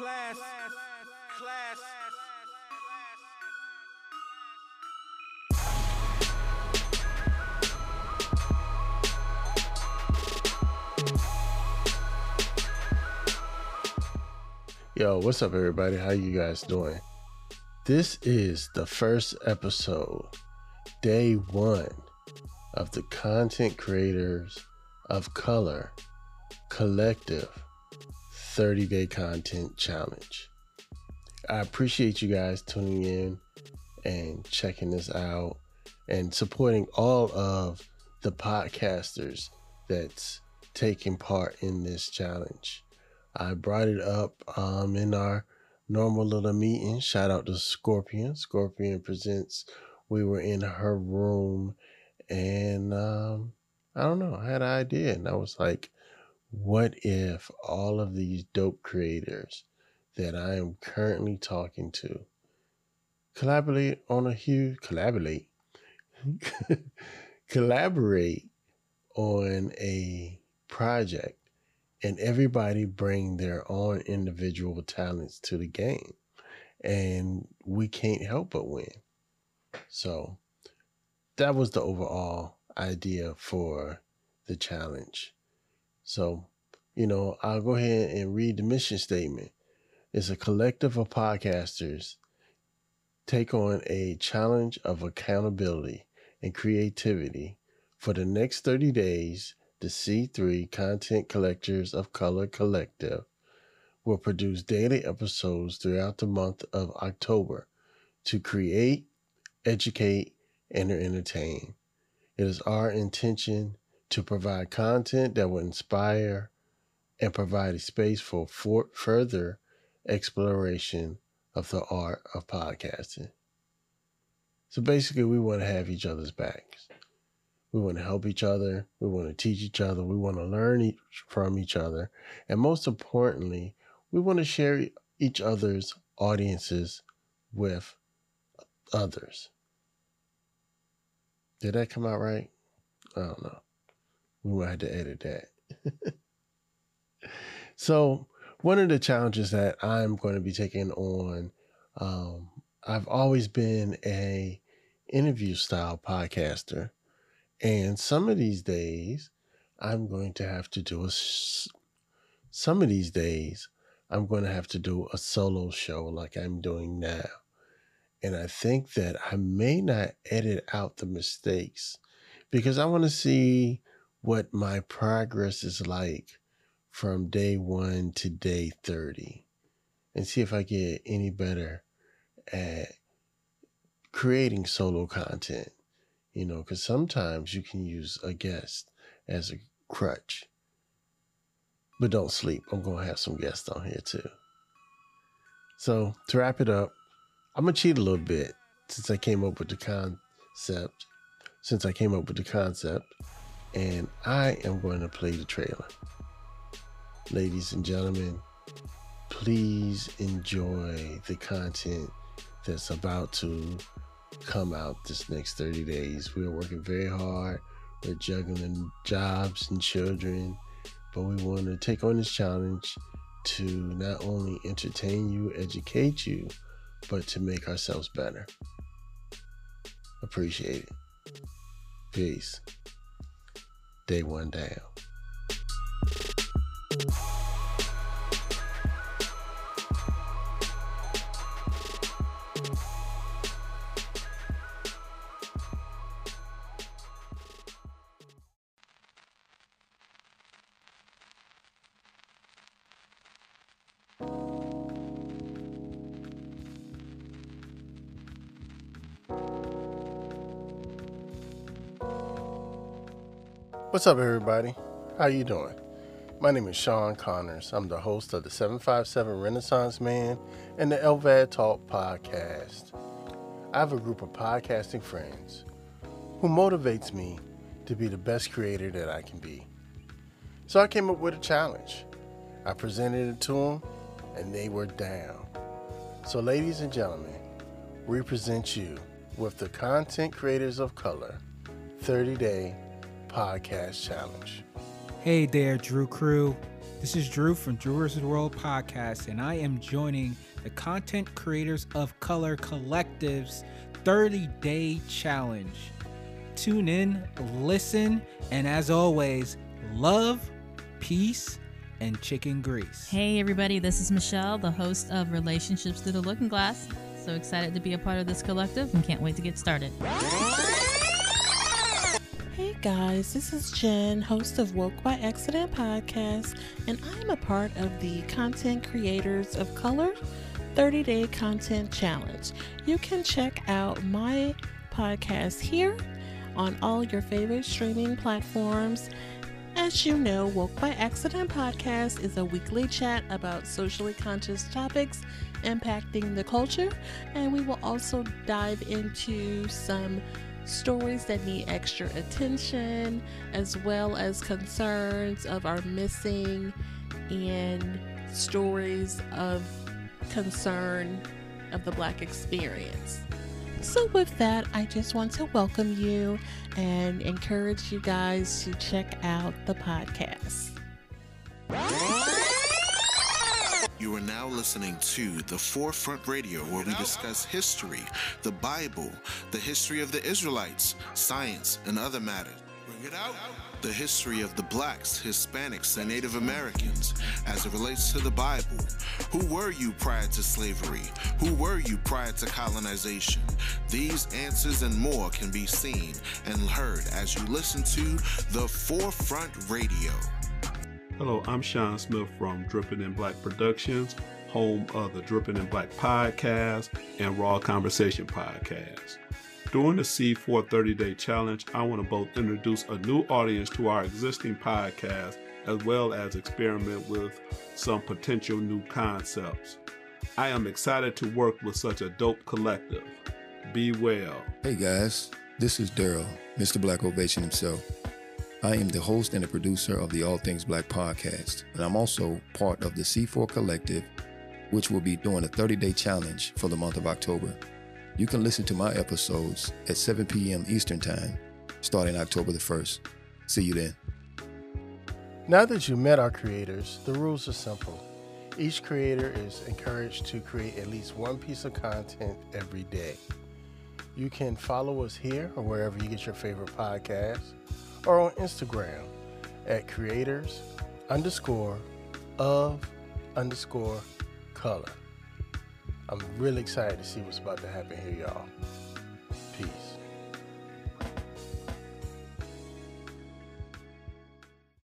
class, class. Yo, what's up, everybody? How you guys doing? This is the first episode, day one of the Content Creators of Color Collective 30 Day Content Challenge. I appreciate you guys tuning in and checking this out and supporting all of the podcasters that's taking part in this challenge. I brought it up um, in our normal little meeting. Shout out to Scorpion. Scorpion presents. We were in her room, and um, I don't know. I had an idea, and I was like, "What if all of these dope creators that I am currently talking to collaborate on a huge collaborate collaborate on a project?" and everybody bring their own individual talents to the game and we can't help but win so that was the overall idea for the challenge so you know i'll go ahead and read the mission statement it's a collective of podcasters take on a challenge of accountability and creativity for the next 30 days the C3 Content Collectors of Color Collective will produce daily episodes throughout the month of October to create, educate, and entertain. It is our intention to provide content that will inspire and provide a space for, for further exploration of the art of podcasting. So basically, we want to have each other's backs. We want to help each other. We want to teach each other. We want to learn each, from each other. And most importantly, we want to share each other's audiences with others. Did that come out right? I don't know. We might have to edit that. so, one of the challenges that I'm going to be taking on, um, I've always been a interview style podcaster and some of these days, I'm going to have to do a. Some of these days, I'm going to have to do a solo show like I'm doing now. And I think that I may not edit out the mistakes because I want to see what my progress is like from day one to day 30 and see if I get any better at creating solo content you know, because sometimes you can use a guest as a crutch. But don't sleep. I'm going to have some guests on here too. So to wrap it up, I'm going to cheat a little bit since I came up with the concept. Since I came up with the concept, and I am going to play the trailer. Ladies and gentlemen, please enjoy the content that's about to come out this next 30 days. We are working very hard. We're juggling jobs and children, but we want to take on this challenge to not only entertain you, educate you, but to make ourselves better. Appreciate it. Peace. Day one down. What's up, everybody? How you doing? My name is Sean Connors. I'm the host of the 757 Renaissance Man and the LVAD Talk podcast. I have a group of podcasting friends who motivates me to be the best creator that I can be. So I came up with a challenge. I presented it to them, and they were down. So, ladies and gentlemen, we present you with the Content Creators of Color 30 Day Podcast Challenge. Hey there, Drew Crew. This is Drew from Drew's World Podcast, and I am joining the content creators of Color Collective's 30 day challenge. Tune in, listen, and as always, love, peace, and chicken grease. Hey, everybody, this is Michelle, the host of Relationships Through the Looking Glass. So excited to be a part of this collective and can't wait to get started. Guys, this is Jen, host of Woke by Accident podcast, and I'm a part of the Content Creators of Color 30 Day Content Challenge. You can check out my podcast here on all your favorite streaming platforms. As you know, Woke by Accident podcast is a weekly chat about socially conscious topics impacting the culture, and we will also dive into some stories that need extra attention, as well as concerns of our missing and stories of concern of the Black experience. So, with that, I just want to welcome you and encourage you guys to check out the podcast. You are now listening to The Forefront Radio, where we discuss history, the Bible, the history of the Israelites, science, and other matters. Bring it out. The history of the blacks, Hispanics, and Native Americans as it relates to the Bible. Who were you prior to slavery? Who were you prior to colonization? These answers and more can be seen and heard as you listen to The Forefront Radio. Hello, I'm Sean Smith from Dripping in Black Productions, home of the Dripping in Black podcast and Raw Conversation podcast. During the C4 30 Day Challenge, I want to both introduce a new audience to our existing podcast as well as experiment with some potential new concepts. I am excited to work with such a dope collective. Be well. Hey guys, this is Daryl, Mr. Black Ovation himself. I am the host and the producer of the All Things Black podcast, and I'm also part of the C4 Collective, which will be doing a 30 day challenge for the month of October. You can listen to my episodes at 7 p.m. Eastern Time, starting October the 1st. See you then. Now that you met our creators, the rules are simple. Each creator is encouraged to create at least one piece of content every day. You can follow us here or wherever you get your favorite podcasts, or on Instagram at creators underscore of underscore color. I'm really excited to see what's about to happen here, y'all.